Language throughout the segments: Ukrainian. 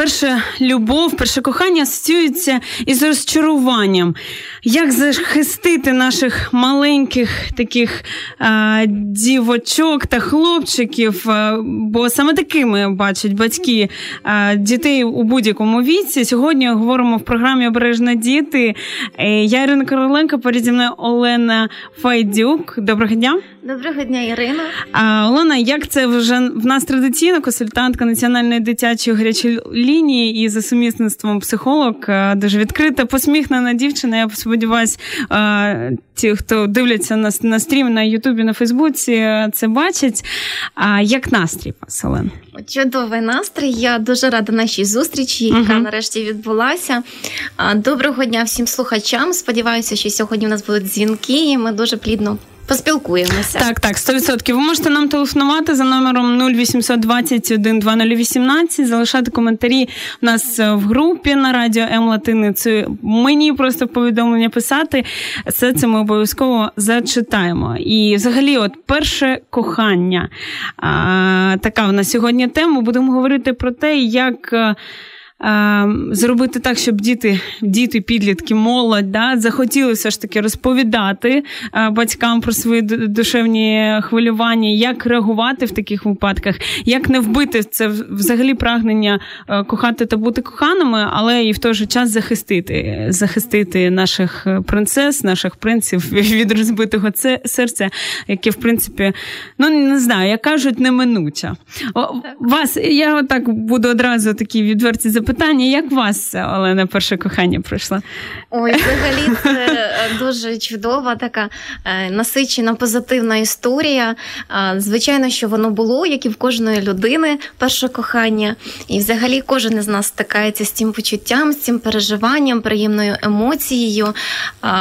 перша любов, перше кохання асоціюється із розчаруванням. Як захистити наших маленьких таких а, дівочок та хлопчиків? А, бо саме такими бачать батьки а, дітей у будь-якому віці. Сьогодні говоримо в програмі Обережно діти. Е, я Ірина Короленко, переді мною Олена Файдюк. Доброго дня. Доброго дня, Ірина. А, Олена, як це вже в нас традиційно консультантка національної дитячої гарячої лінії і за сумісництвом психолог, дуже відкрита, посміхнена дівчина. Я сподіваюся, ті, хто дивляться на на стрім на Ютубі, на Фейсбуці, це бачать. А як настрій, вас, Чудовий настрій. Я дуже рада нашій зустрічі, яка uh-huh. нарешті відбулася. Доброго дня всім слухачам. Сподіваюся, що сьогодні у нас будуть дзвінки, і ми дуже плідно поспілкуємося. Так, так, 100%. Ви можете нам телефонувати за номером 0800 21 2018, залишати коментарі у нас в групі на радіо М Латиницею. Мені просто повідомлення писати. Все це ми обов'язково зачитаємо. І взагалі, от перше кохання. А, Така в нас сьогодні тема. Будемо говорити про те, як. Зробити так, щоб діти, діти, підлітки, молодь да, захотіли все ж таки розповідати е, батькам про свої душевні хвилювання, як реагувати в таких випадках, як не вбити це взагалі прагнення е, кохати та бути коханими, але і в той же час захистити, захистити наших принцес, наших принців від розбитого серця, яке в принципі, ну не знаю, як кажуть, неминуче. Вас я отак буду одразу такі відверті запитання питання, як вас, Олена, перше кохання пройшло? Ой, взагалі це е, дуже чудова, така е, насичена, позитивна історія. Звичайно, що воно було, як і в кожної людини, перше кохання. І взагалі кожен із нас стикається з цим почуттям, з цим переживанням, приємною емоцією.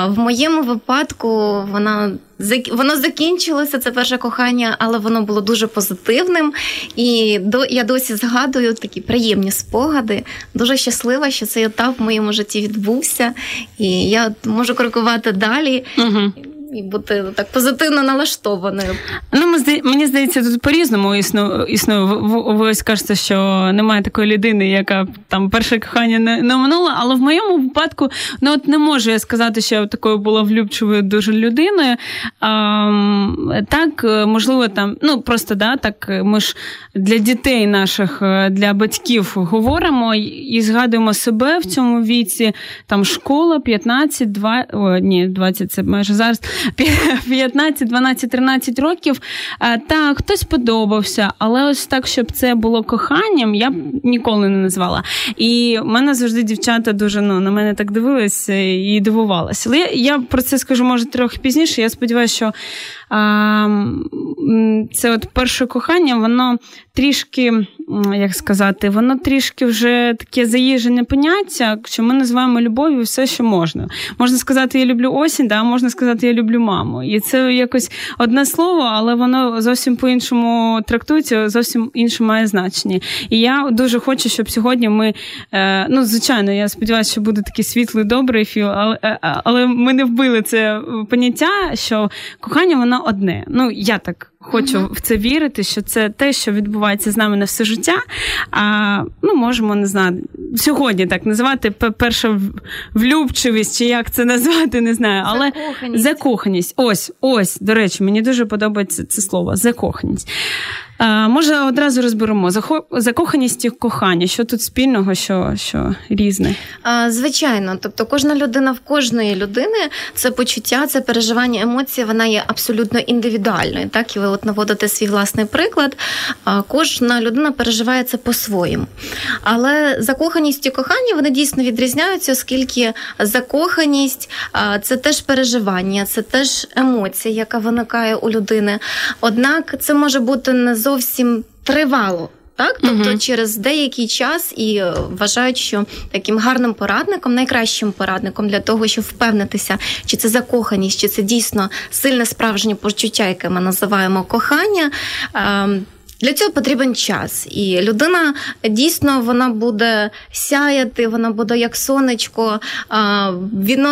В моєму випадку вона воно закінчилося це перше кохання, але воно було дуже позитивним. І до я досі згадую такі приємні спогади. Дуже щаслива, що цей етап в моєму житті відбувся, і я можу крокувати далі. Угу і бути так позитивно налаштованою. Ну, мені здається, тут по-різному існує. існує. Ви ось кажете, що немає такої людини, яка там перше кохання не, не оминула, але в моєму випадку ну от не можу я сказати, що я такою була влюбчивою дуже людиною. А, Так, можливо, там, ну просто да, так ми ж для дітей наших, для батьків говоримо і згадуємо себе в цьому віці. Там школа 15, 2, о, ні, 20 це майже зараз. 15, 12, 13 років. Так, хтось подобався, але ось так, щоб це було коханням, я б ніколи не назвала. І в мене завжди дівчата дуже ну, на мене так дивилися і дивувалися. Але я, про це скажу, може, трохи пізніше. Я сподіваюся, що це от перше кохання, воно трішки, як сказати, воно трішки вже таке заїжджене поняття, що ми називаємо любов'ю все, що можна. Можна сказати, я люблю осінь, да, можна сказати, я люблю маму. І це якось одне слово, але воно зовсім по-іншому трактується, зовсім інше має значення. І я дуже хочу, щоб сьогодні ми, е, ну, звичайно, я сподіваюся, що буде такий світлий, добрий філ, але, е, але ми не вбили це поняття, що кохання воно одне. Ну, я так хочу в це вірити, що це те, що відбувається з нами на все життя. А ну, можемо не знаю, сьогодні так називати перша влюбчивість, чи як це назвати, не знаю. Але закоханість. закоханість. Ось, ось, до речі, мені дуже подобається це слово закоханість. Може, одразу розберемо закоханість і кохання. Що тут спільного, що що різне? Звичайно, тобто кожна людина в кожної людини це почуття, це переживання емоції, вона є абсолютно індивідуальною. Так, і от наводите свій власний приклад. Кожна людина переживає це по-своєму. Але закоханість і кохання вони дійсно відрізняються, оскільки закоханість це теж переживання, це теж емоція, яка виникає у людини. Однак це може бути не зовсім тривало. Так, тобто uh через деякий час і е, вважають, що таким гарним порадником, найкращим порадником для того, щоб впевнитися, чи це закоханість, чи це дійсно сильне справжнє почуття, яке ми називаємо кохання. Для цього потрібен час, і людина дійсно вона буде сяяти, вона буде як сонечко,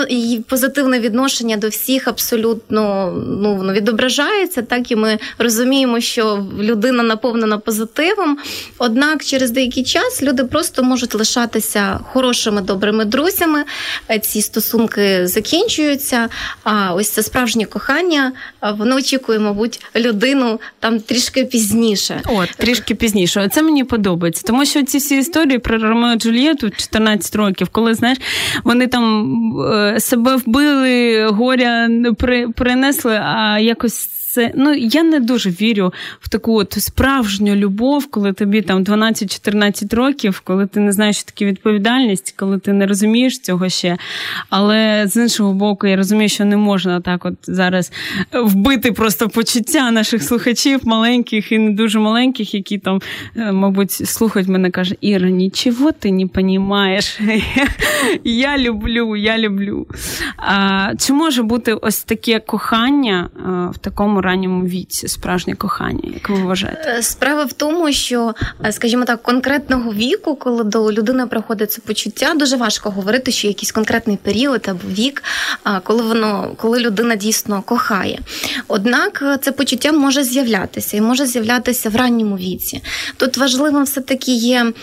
її позитивне відношення до всіх абсолютно ну воно відображається. Так і ми розуміємо, що людина наповнена позитивом. Однак, через деякий час люди просто можуть лишатися хорошими добрими друзями. Ці стосунки закінчуються. А ось це справжнє кохання. Воно очікує, мабуть, людину там трішки пізніше. От, трішки пізніше. Це мені подобається. Тому що ці всі історії про Ромео Джульєту 14 років, коли знаєш, вони там е, себе вбили, горя принесли, а якось це ну я не дуже вірю в таку от справжню любов, коли тобі там 12-14 років, коли ти не знаєш, що таке відповідальність, коли ти не розумієш цього ще. Але з іншого боку, я розумію, що не можна так от зараз вбити просто почуття наших слухачів, маленьких і не дуже маленьких, які там, е, мабуть, слухають мене, каже, Іра, нічого ти не розумієш. Я люблю, я люблю. Чи може бути ось таке кохання в такому ранньому віці справжнє кохання, як ви вважаєте? Е, справа в тому, що, е, скажімо так, конкретного віку, коли до людини проходить це почуття, дуже важко говорити, що якийсь конкретний період або вік, коли воно, коли людина дійсно кохає. Однак е, це почуття може з'являтися і може з'являтися в ранньому віці. Тут важливим все-таки є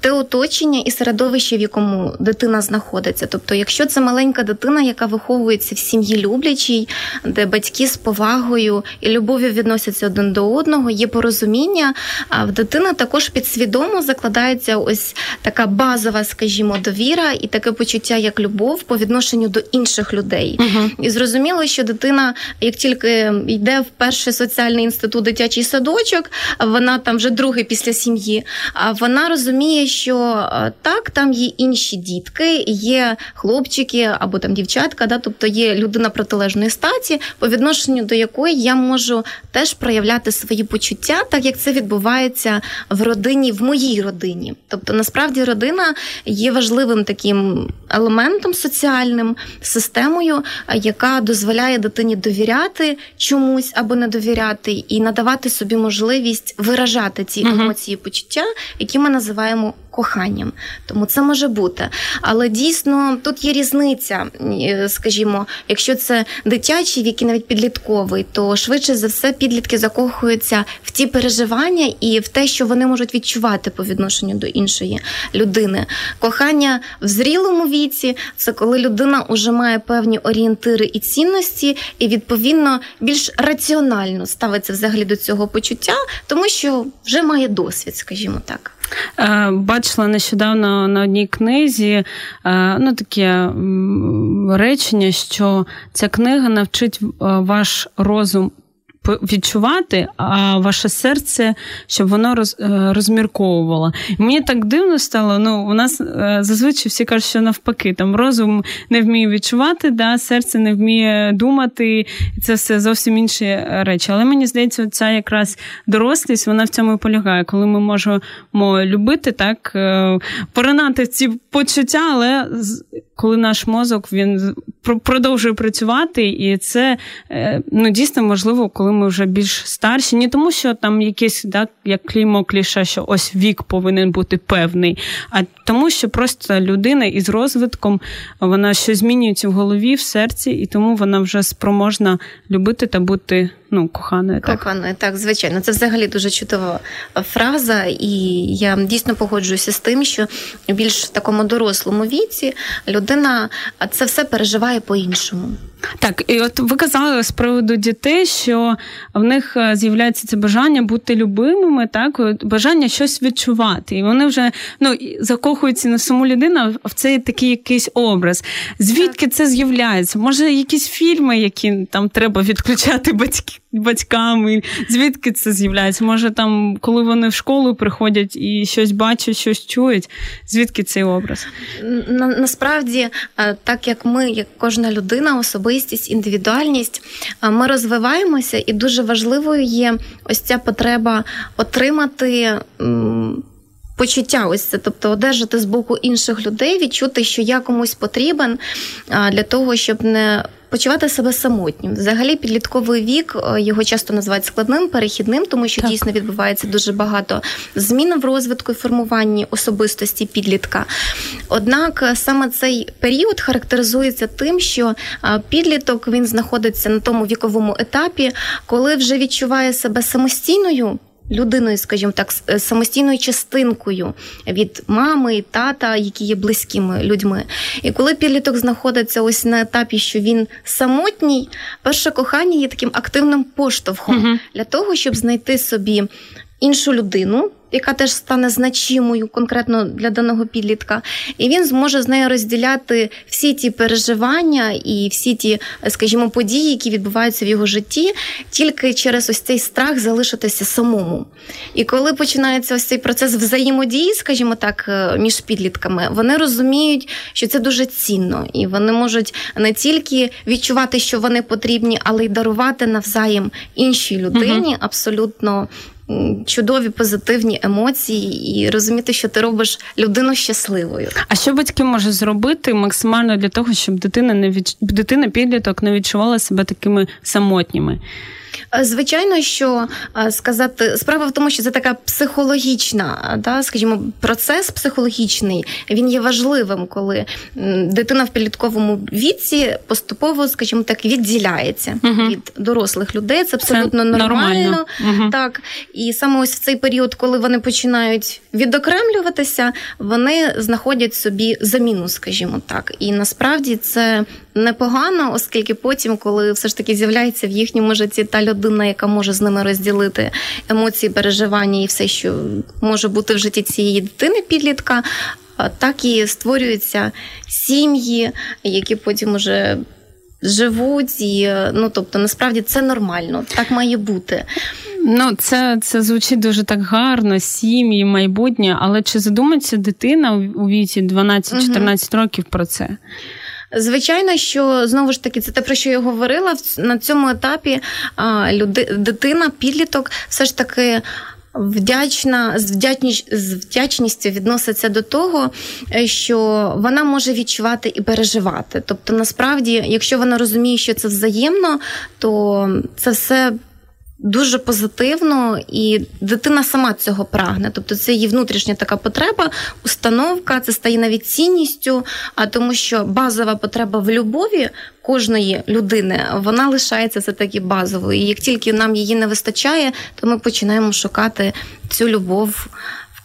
те оточення і середовище, в якому дитина знаходиться. Тобто, якщо це маленька дитина, яка виховується в сім'ї люблячій, де батьки з повагою і любов'ю відносяться один до одного, є порозуміння. А в дитини також підсвідомо закладається ось така базова, скажімо, довіра і таке почуття, як любов по відношенню до інших людей. uh І зрозуміло, що дитина, як тільки йде в перший соціальний інститут, дитячий садочок, вона там вже другий після сім'ї. А вона розуміє, що так, там є інші дітки, є хлопчики або там дівчатка, да, тобто є людина протилежної статі, по відношенню до якої я можу теж проявляти свої почуття, так як це відбувається в родині, в моїй родині. Тобто, насправді, родина є важливим таким елементом соціальним системою, яка дозволяє дитині довіряти чомусь або не довіряти, і надавати собі можливість виражати ці емоції, почуття, які ми називаємо коханням. Тому це може бути. Але дійсно тут є різниця, е, скажімо, якщо це дитячий, вік і навіть підлітковий, то швидше за все підлітки закохуються в ті переживання і в те, що вони можуть відчувати по відношенню до іншої людини. Кохання в зрілому віці це коли людина вже має певні орієнтири і цінності, і відповідно більш раціонально ставиться взагалі до цього почуття, тому що вже має досвід, скажімо так. Е, бачила нещодавно на одній книзі е, ну, таке речення, що ця книга навчить е, ваш розум відчувати, а ваше серце, щоб воно роз, е, розмірковувало. мені так дивно стало. Ну, у нас е, зазвичай всі кажуть, що навпаки, там розум не вміє відчувати, да, серце не вміє думати, і це все зовсім інші речі. Але мені здається, ця якраз дорослість, вона в цьому і полягає, коли ми можемо любити, так, е, поринати ці почуття, але коли наш мозок він продовжує працювати, і це ну, дійсно можливо, коли ми вже більш старші, не тому, що там якесь да, як клімо кліше, що ось вік повинен бути певний, а тому, що просто людина із розвитком вона щось змінюється в голові, в серці, і тому вона вже спроможна любити та бути ну, коханою. Так? Коханою, так, звичайно. Це взагалі дуже чудова фраза, і я дійсно погоджуюся з тим, що більш в такому дорослому віці людина це все переживає по-іншому. Так, і от ви казали з приводу дітей, що в них е, з'являється це бажання бути любимими, так бажання щось відчувати. І вони вже ну закохуються на саму людину в цей такий якийсь образ. Звідки так. це з'являється? Може, якісь фільми, які там треба відключати батьки, батьками? Звідки це з'являється? Може, там, коли вони в школу приходять і щось бачать, щось чують, звідки цей образ? На, насправді, е, так як ми, як кожна людина, особистість, індивідуальність, е, ми розвиваємося, і дуже важливою є ось ця потреба отримати почуття, ось це, тобто одержати з боку інших людей, відчути, що я комусь потрібен для того, щоб не почувати себе самотнім. Взагалі, підлітковий вік е, його часто називають складним, перехідним, тому що так. дійсно відбувається дуже багато змін в розвитку і формуванні особистості підлітка. Однак е, саме цей період характеризується тим, що е, підліток він знаходиться на тому віковому етапі, коли вже відчуває себе самостійною людиною, скажімо так, е, самостійною частинкою від мами і тата, які є близькими людьми. І коли підліток знаходиться ось на етапі, що він самотній, перше кохання є таким активним поштовхом uh для того, щоб знайти собі іншу людину яка теж стане значимою конкретно для даного підлітка, і він зможе з нею розділяти всі ті переживання і всі ті, скажімо, події, які відбуваються в його житті, тільки через ось цей страх залишитися самому. І коли починається ось цей процес взаємодії, скажімо так, е, між підлітками, вони розуміють, що це дуже цінно, і вони можуть не тільки відчувати, що вони потрібні, але й дарувати навзаєм іншій людині угу. абсолютно чудові позитивні емоції і розуміти, що ти робиш людину щасливою. А що батьки можуть зробити максимально для того, щоб дитина не від... дитина підліток не відчувала себе такими самотніми? Е, звичайно, що е, сказати, справа в тому, що це така психологічна, да, скажімо, процес психологічний, він є важливим, коли дитина в підлітковому віці поступово, скажімо так, відділяється угу. від дорослих людей. Це абсолютно це нормально. нормально. Так. І саме ось в цей період, коли вони починають відокремлюватися, вони знаходять собі заміну, скажімо так. І насправді це непогано, оскільки потім, коли все ж таки з'являється в їхньому житті та людина, яка може з ними розділити емоції, переживання і все, що може бути в житті цієї дитини, підлітка, так і створюються сім'ї, які потім уже. Живуть і ну тобто насправді це нормально, так має бути. Ну, це це звучить дуже так гарно, сім'ї, майбутнє, але чи задумається дитина у віці 12-14 угу. років про це? Звичайно, що знову ж таки це те, про що я говорила на цьому етапі. Люди, дитина, підліток, все ж таки. Вдячна з вдячність, з вдячністю відноситься до того, е, що вона може відчувати і переживати. Тобто, насправді, якщо вона розуміє, що це взаємно, то це все дуже позитивно, і дитина сама цього прагне. Тобто, це її внутрішня така потреба, установка, це стає навіть цінністю, а тому, що базова потреба в любові кожної людини вона лишається все таки базовою. І як тільки нам її не вистачає, то ми починаємо шукати цю любов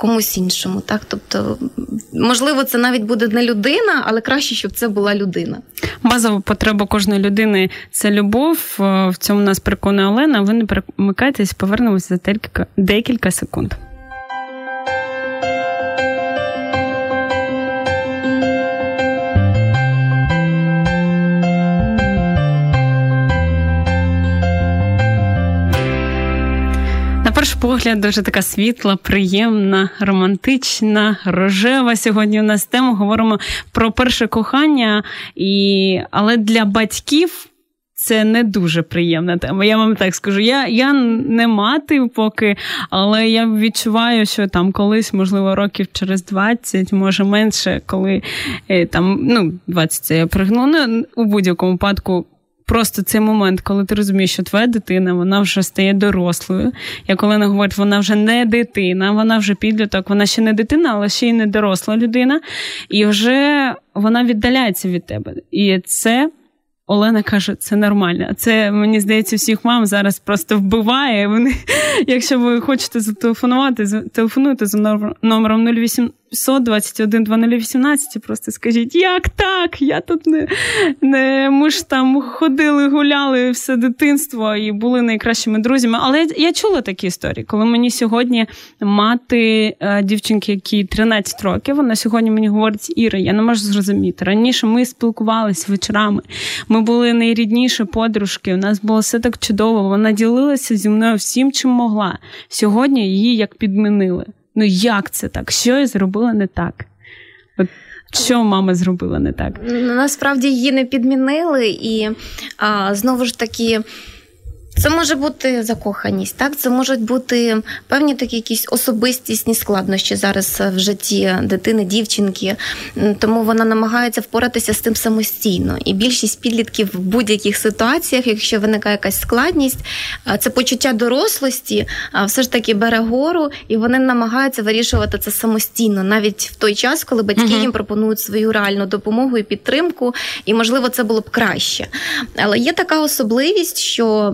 комусь іншому. Так, тобто, можливо, це навіть буде не людина, але краще, щоб це була людина. Базова потреба кожної людини це любов. Е, в цьому нас переконує Олена. Ви не перемикайтесь, повернемося за декілька, декілька секунд. Перший погляд, дуже така світла, приємна, романтична, рожева. Сьогодні у нас тема говоримо про перше кохання, і... але для батьків. Це не дуже приємна тема. Я вам так скажу. Я я не мати поки, але я відчуваю, що там колись, можливо, років через 20, може менше, коли е, там ну 20 це я пригну. Ну, у будь-якому випадку просто цей момент, коли ти розумієш, що твоя дитина вона вже стає дорослою. Як Олена говорить, вона вже не дитина, вона вже підліток, вона ще не дитина, але ще й не доросла людина, і вже вона віддаляється від тебе. І це. Олена каже, це нормально. Це мені здається, всіх мам зараз просто вбиває. Вони, якщо ви хочете зателефонувати, телефонуйте за номером 08 21 2018, просто скажіть, як так? Я тут не, не ми ж там ходили, гуляли все дитинство і були найкращими друзями. Але я, я чула такі історії, коли мені сьогодні мати е, дівчинки, які 13 років, вона сьогодні мені говорить, Іра, я не можу зрозуміти. Раніше ми спілкувалися вечорами, ми були найрідніші подружки. У нас було все так чудово. Вона ділилася зі мною всім, чим могла. Сьогодні її як підмінили. Ну як це так? Що я зробила не так? От що мама зробила не так? Насправді її не підмінили, і а, знову ж таки. Це може бути закоханість, так це можуть бути певні такі якісь особистісні складнощі зараз в житті дитини, дівчинки, тому вона намагається впоратися з тим самостійно. І більшість підлітків в будь-яких ситуаціях, якщо виникає якась складність, це почуття дорослості, все ж таки бере гору, і вони намагаються вирішувати це самостійно, навіть в той час, коли батьки uh їм пропонують свою реальну допомогу і підтримку, і можливо це було б краще. Але є така особливість, що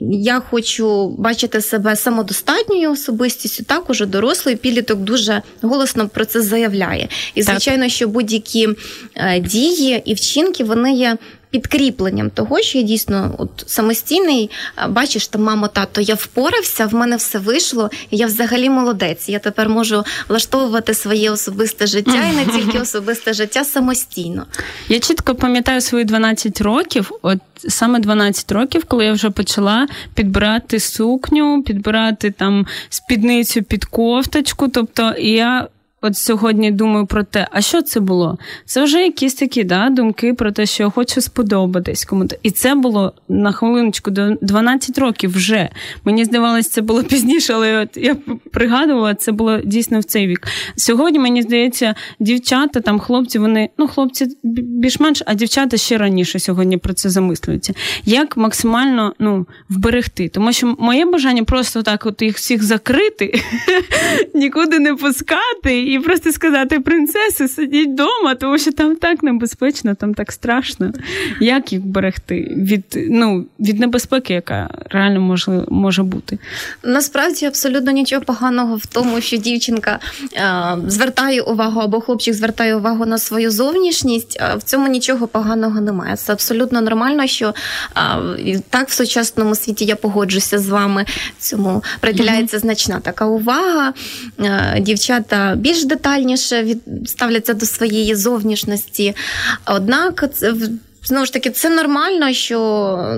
я хочу бачити себе самодостатньою особистістю, так уже дорослий підліток дуже голосно про це заявляє. І звичайно, що будь-які е, дії і вчинки вони є підкріпленням того, що я дійсно от самостійний, бачиш, там, мамо, тато, я впорався, в мене все вийшло, і я взагалі молодець. Я тепер можу влаштовувати своє особисте життя і не тільки особисте життя самостійно. Я чітко пам'ятаю свої 12 років, от саме 12 років, коли я вже почала підбирати сукню, підбирати там спідницю під кофточку. Тобто я от сьогодні думаю про те, а що це було? Це вже якісь такі да, думки про те, що я хочу сподобатись комусь. І це було на хвилиночку до 12 років вже. Мені здавалося, це було пізніше, але от я пригадувала, це було дійсно в цей вік. Сьогодні мені здається, дівчата, там хлопці, вони ну хлопці більш-менш, а дівчата ще раніше сьогодні про це замислюються. Як максимально ну, вберегти? Тому що моє бажання просто так, от їх всіх закрити, нікуди не пускати і просто сказати принцеси, сидіть вдома, тому що там так небезпечно, там так страшно. Як їх берегти від ну, від небезпеки, яка реально може може бути? Насправді абсолютно нічого поганого в тому, що дівчинка е, звертає увагу або хлопчик звертає увагу на свою зовнішність. В цьому нічого поганого немає. Це абсолютно нормально, що е, так в сучасному світі я погоджуся з вами. Цьому приділяється mm-hmm. значна така увага. Е, дівчата більш більш детальніше від ставляться до своєї зовнішності. Однак це Знову ж таки, це нормально, що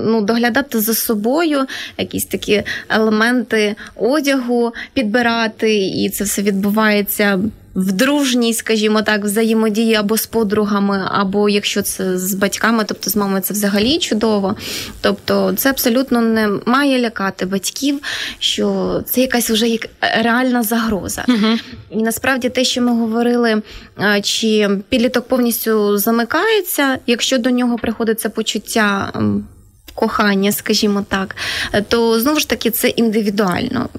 ну доглядати за собою якісь такі елементи одягу підбирати, і це все відбувається в дружній, скажімо так, взаємодії або з подругами, або якщо це з батьками, тобто з мамою, це взагалі чудово. Тобто, це абсолютно не має лякати батьків, що це якась вже як реальна загроза. Угу. І насправді те, що ми говорили, чи підліток повністю замикається, якщо до нього приходиться почуття кохання, скажімо так, то знову ж таки це індивідуально.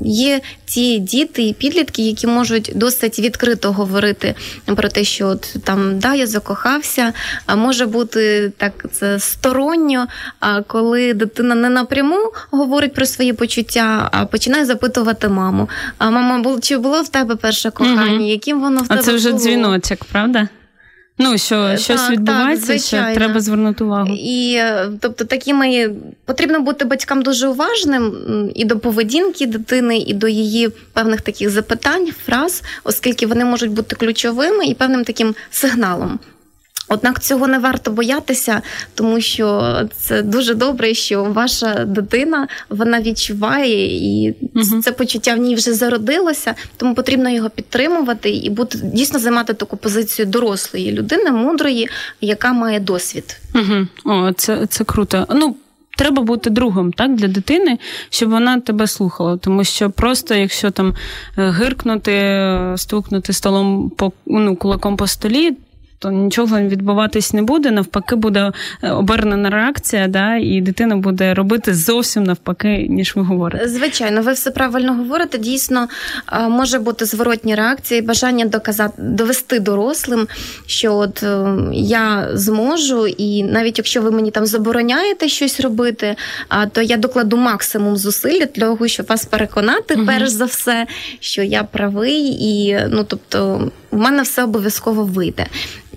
Є ті діти і підлітки, які можуть досить відкрито говорити про те, що от там да, я закохався, а може бути так це сторонньо. А коли дитина не напряму говорить про свої почуття, а починає запитувати маму: а мама, чи було в тебе перше кохання? Угу. Яким воно в тебе? А це вже було? дзвіночок, правда? Ну, що е, щось так, відбувається, так, що треба звернути увагу. І тобто, тобто, такими потрібно бути батькам дуже уважним і до поведінки дитини, і до її певних таких запитань, фраз, оскільки вони можуть бути ключовими і певним таким сигналом. Однак цього не варто боятися, тому що це дуже добре, що ваша дитина вона відчуває, і угу. це почуття в ній вже зародилося, тому потрібно його підтримувати і бути дійсно займати таку позицію дорослої людини, мудрої, яка має досвід. Угу. О, це, це круто. Ну. Треба бути другом так для дитини, щоб вона тебе слухала. Тому що просто якщо там е, гиркнути, стукнути столом по ну, кулаком по столі, то нічого відбуватись не буде. Навпаки, буде е, обернена реакція, да, і дитина буде робити зовсім навпаки, ніж ви говорите. Звичайно, ви все правильно говорите. Дійсно е, може бути зворотні реакції, бажання доказати довести дорослим, що от е, я зможу, і навіть якщо ви мені там забороняєте щось робити, то я докладу максимум зусиль для того, щоб вас переконати, угу. перш за все, що я правий, і ну тобто в мене все обов'язково вийде.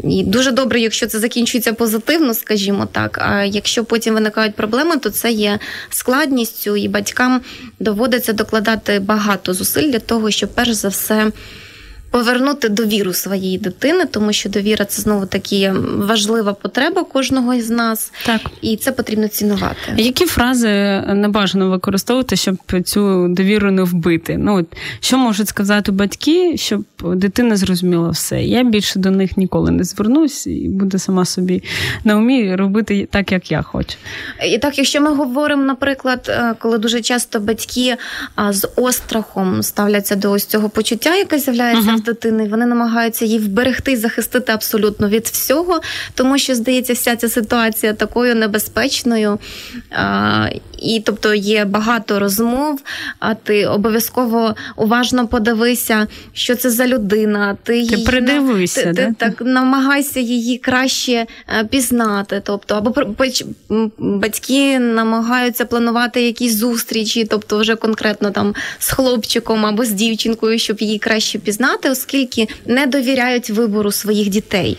І дуже добре, якщо це закінчується позитивно, скажімо так. А якщо потім виникають проблеми, то це є складністю, і батькам доводиться докладати багато зусиль для того, щоб перш за все повернути довіру своєї дитини, тому що довіра це знову таки важлива потреба кожного із нас, так і це потрібно цінувати. Які фрази не бажано використовувати, щоб цю довіру не вбити? Ну от що можуть сказати батьки, щоб дитина зрозуміла все? Я більше до них ніколи не звернусь і буде сама собі на умі робити так, як я хочу. І так, якщо ми говоримо, наприклад, е, коли дуже часто батьки з острахом ставляться до ось цього почуття, яке з'являється uh-huh. Дитини, вони намагаються її вберегти захистити абсолютно від всього, тому що здається, вся ця ситуація такою небезпечною. І тобто є багато розмов, а ти обов'язково уважно подивися, що це за людина. Ти, ти її, придивися, ти, да? ти так намагайся її краще е, пізнати. Тобто, або батьки намагаються планувати якісь зустрічі, тобто вже конкретно там з хлопчиком або з дівчинкою, щоб її краще пізнати, оскільки не довіряють вибору своїх дітей.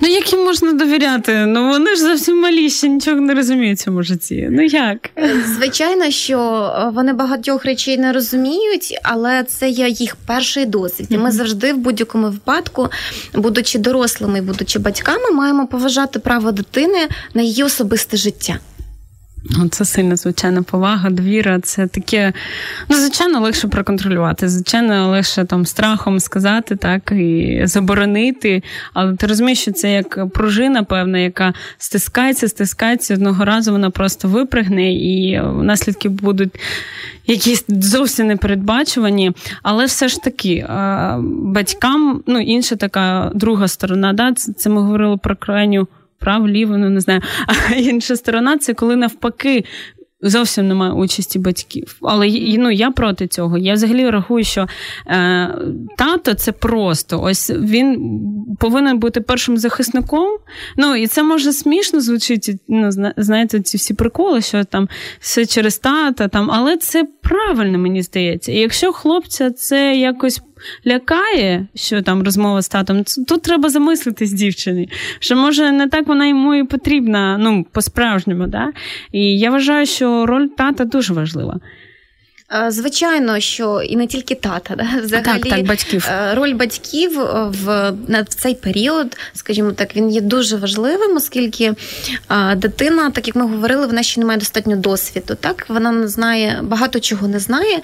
Ну як їм можна довіряти? Ну вони ж зовсім малі, ще нічого не розуміють в цьому житті. Ну як? Звичайно, що е, вони багатьох речей не розуміють, але це є їх перший досвід. І ми завжди в будь-якому випадку, будучи дорослими, будучи батьками, маємо поважати право дитини на її особисте життя. Ну, це сильна, звичайна повага, довіра. Це таке, ну, звичайно, легше проконтролювати. Звичайно, легше там страхом сказати, так, і заборонити. Але ти розумієш, що це як пружина, певна, яка стискається, стискається, одного разу вона просто випригне, і наслідки будуть якісь зовсім непередбачувані. Але все ж таки, батькам, ну, інша така друга сторона, да, це ми говорили про крайню право, ліво, ну не знаю. А інша сторона це коли навпаки. Зовсім немає участі батьків. Але ну, я проти цього. Я взагалі рахую, що е, тато це просто ось він повинен бути першим захисником. Ну і це може смішно звучити. Ну, знаєте, ці всі приколи, що там все через тата, там, але це правильно, мені здається. І якщо хлопця це якось лякає, що там розмова з татом, тут треба замислитись дівчині, що може не так вона йому і потрібна, ну, по-справжньому. Да? І я вважаю, що роль тата дуже важлива. Звичайно, що і не тільки тата, да? взагалі так, так, батьків. Е, роль батьків е, в на цей період, скажімо так, він є дуже важливим, оскільки дитина, так як ми говорили, вона ще не має достатньо досвіду. Так вона не знає багато чого не знає,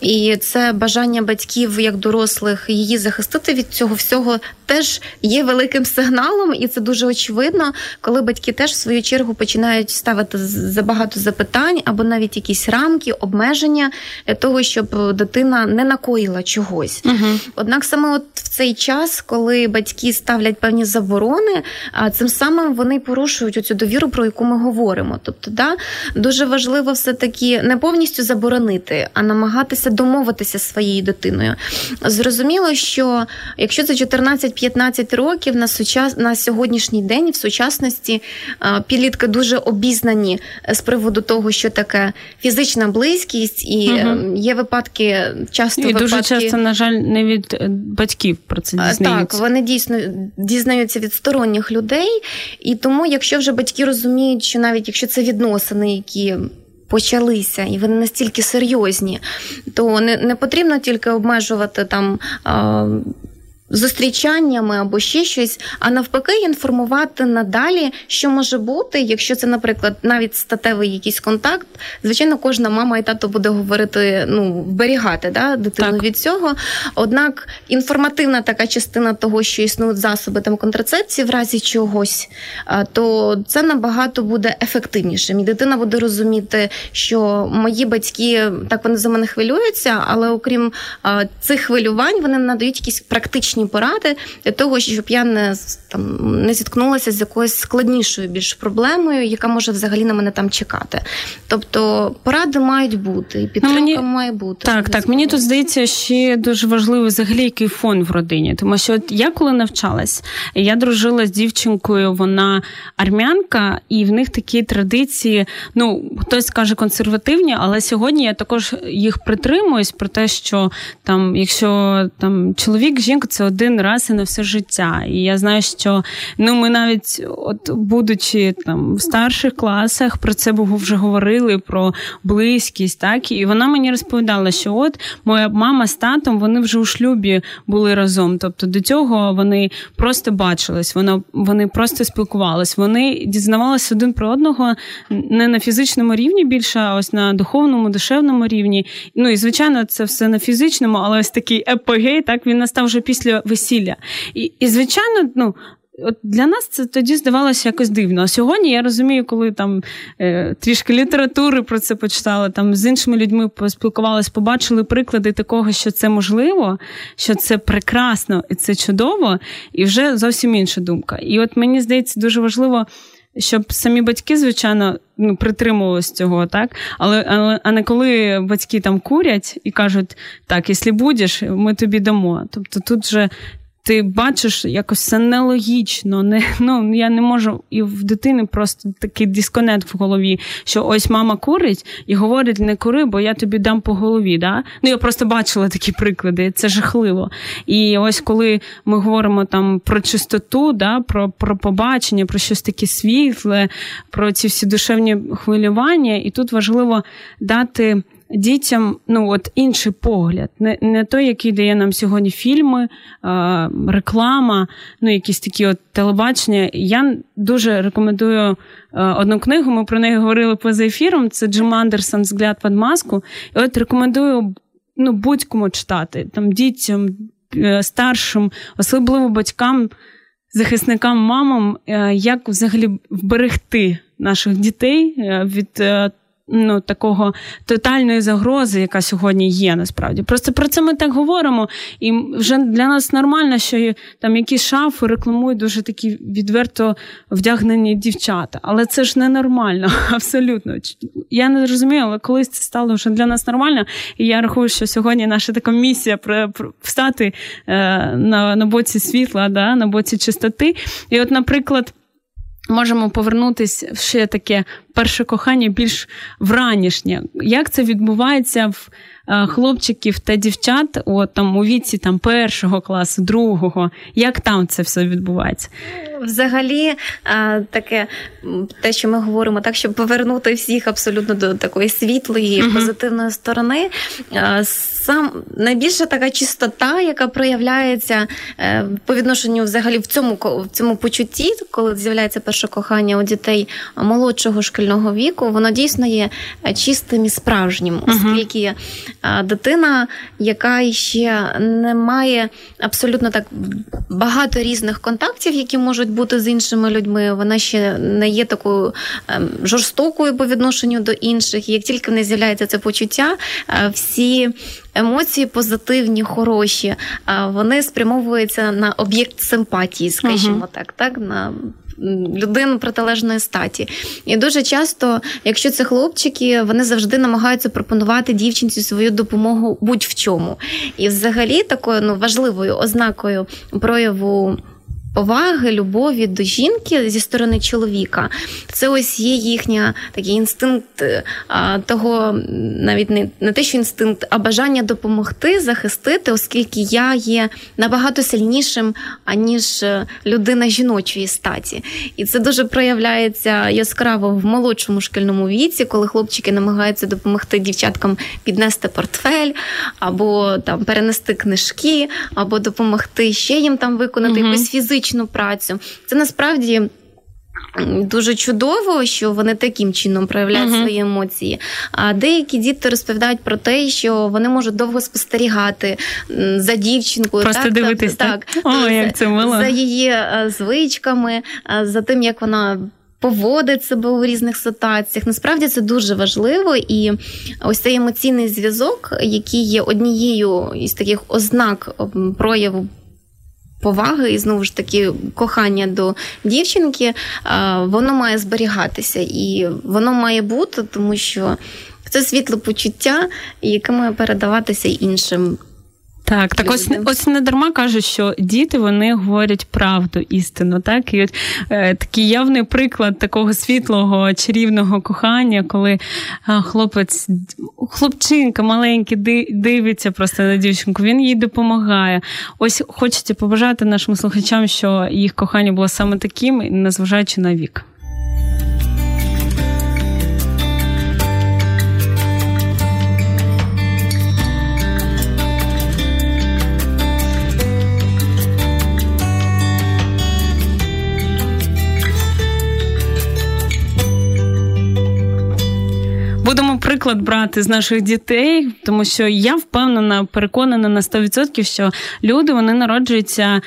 і це бажання батьків як дорослих її захистити від цього всього теж є великим сигналом, і це дуже очевидно, коли батьки теж в свою чергу починають ставити забагато запитань або навіть якісь рамки, обмеження для того, щоб дитина не накоїла чогось. Угу. Однак саме от в цей час, коли батьки ставлять певні заборони, а цим самим вони порушують оцю довіру, про яку ми говоримо. Тобто, да, дуже важливо все таки не повністю заборонити, а намагатися домовитися своєю дитиною. Зрозуміло, що якщо це 14-15 років на сучас... на сьогоднішній день в сучасності підлітки дуже обізнані з приводу того, що таке фізична близькість і угу. є випадки, часто і випадки... дуже часто, на жаль, не від е, батьків про це дізнаються. Так, вони дійсно дізнаються від сторонніх людей, і тому, якщо вже батьки розуміють, що навіть якщо це відносини, які почалися, і вони настільки серйозні, то не не потрібно тільки обмежувати там зустрічаннями або ще щось, а навпаки, інформувати надалі, що може бути, якщо це, наприклад, навіть статевий якийсь контакт. Звичайно, кожна мама і тато буде говорити, ну вберігати да, дитину так. від цього. Однак інформативна така частина того, що існують засоби там контрацепції в разі чогось, то це набагато буде ефективнішим. І дитина буде розуміти, що мої батьки так вони за мене хвилюються, але окрім цих хвилювань, вони надають якісь практичні практичні поради для того, щоб я не там не зіткнулася з якоюсь складнішою більш проблемою, яка може взагалі на мене там чекати. Тобто поради мають бути, і підтримка мені... має бути. Так, так. Мені тут здається, ще дуже важливо взагалі який фон в родині. Тому що от я коли навчалась, я дружила з дівчинкою, вона армянка, і в них такі традиції. Ну, хтось каже консервативні, але сьогодні я також їх притримуюсь про те, що там, якщо там чоловік, жінка це один раз і на все життя. І я знаю, що ну ми навіть, от будучи там в старших класах, про це вже говорили, про близькість, так і вона мені розповідала, що от моя мама з татом вони вже у шлюбі були разом. Тобто до цього вони просто бачились, вона вони просто спілкувались. Вони дізнавалися один про одного не на фізичному рівні більше, а ось на духовному, душевному рівні. Ну і звичайно, це все на фізичному, але ось такий епогей, так він настав вже після весілля. І, і звичайно, ну. От Для нас це тоді здавалося якось дивно. А сьогодні я розумію, коли там е, трішки літератури про це почитала, там з іншими людьми поспілкувалась, побачили приклади такого, що це можливо, що це прекрасно і це чудово, і вже зовсім інша думка. І от мені здається, дуже важливо щоб самі батьки, звичайно, ну, притримувалися цього, так? Але, але а не коли батьки там курять і кажуть, так, якщо будеш, ми тобі дамо. Тобто тут же ти бачиш якось це нелогічно. Не, ну, Я не можу, і в дитини просто такий дисконект в голові, що ось мама курить і говорить, не кури, бо я тобі дам по голові. Да? Ну, Я просто бачила такі приклади, це жахливо. І ось коли ми говоримо там про чистоту, да, про про побачення, про щось таке світле, про ці всі душевні хвилювання, і тут важливо дати дітям ну от інший погляд, не не той, який дає нам сьогодні фільми, е, реклама, ну якісь такі от телебачення. Я дуже рекомендую е, одну книгу. Ми про неї говорили поза ефіром. Це Джим Андерсон «Взгляд під маску. І от рекомендую ну, будь-кому читати там дітям, е, старшим, особливо батькам. Захисникам, мамам, як взагалі вберегти наших дітей від ну, такого тотальної загрози, яка сьогодні є, насправді. Просто про це ми так говоримо, і вже для нас нормально, що там якісь шафи рекламують дуже такі відверто вдягнені дівчата. Але це ж ненормально, абсолютно. Я не розумію, але колись це стало вже для нас нормально. І я рахую, що сьогодні наша така місія встати е, на на боці світла, да, на боці чистоти. І, от, наприклад можемо повернутися ще таке перше кохання більш вранішнє. Як це відбувається в Е, хлопчиків та дівчат от, там, у віці там, першого класу, другого. Як там це все відбувається? Взагалі, е, таке те, що ми говоримо, так щоб повернути всіх абсолютно до такої світлої, uh позитивної сторони. Е, сам найбільша така чистота, яка проявляється по відношенню взагалі в цьому в цьому почутті, коли з'являється перше кохання у дітей молодшого шкільного віку, воно дійсно є чистим і справжнім, оскільки дитина, яка ще не має абсолютно так багато різних контактів, які можуть бути з іншими людьми. Вона ще не є такою ем, жорстокою по відношенню до інших. І як тільки в неї з'являється це почуття, е, всі емоції позитивні, хороші, е, вони спрямовуються на об'єкт симпатії, скажімо uh так, так на людину протилежної статі. І дуже часто, якщо це хлопчики, вони завжди намагаються пропонувати дівчинці свою допомогу будь-в чому. І взагалі такою ну, важливою ознакою прояву поваги, любові до жінки зі сторони чоловіка. Це ось є їхня такий інстинкт а, того, навіть не, не те, що інстинкт, а бажання допомогти, захистити, оскільки я є набагато сильнішим, аніж е, людина жіночої статі. І це дуже проявляється яскраво в молодшому шкільному віці, коли хлопчики намагаються допомогти дівчаткам піднести портфель, або там перенести книжки, або допомогти ще їм там виконати mm якусь фізичну фізичну працю. Це насправді. Дуже чудово, що вони таким чином проявляють uh-huh. свої емоції. А деякі діти розповідають про те, що вони можуть довго спостерігати за дівчинкою, Просто так, дивитись, так, так? О, як це мило. за її е, звичками, е, за тим, як вона. Поводить себе у різних ситуаціях. Насправді це дуже важливо, і ось цей емоційний зв'язок, який є однією із таких ознак прояву поваги і знову ж таки кохання до дівчинки, воно має зберігатися і воно має бути, тому що це світле почуття, яке має передаватися іншим. Так, так ось ось не дарма кажуть, що діти вони говорять правду істину. Так, і от е, такий явний приклад такого світлого чарівного кохання, коли е, хлопець, хлопчинка маленький, дивиться просто на дівчинку, він їй допомагає. Ось хочеться побажати нашим слухачам, що їх кохання було саме таким, незважаючи на вік. Приклад брати з наших дітей, тому що я впевнена, переконана на 100%, що люди вони народжуються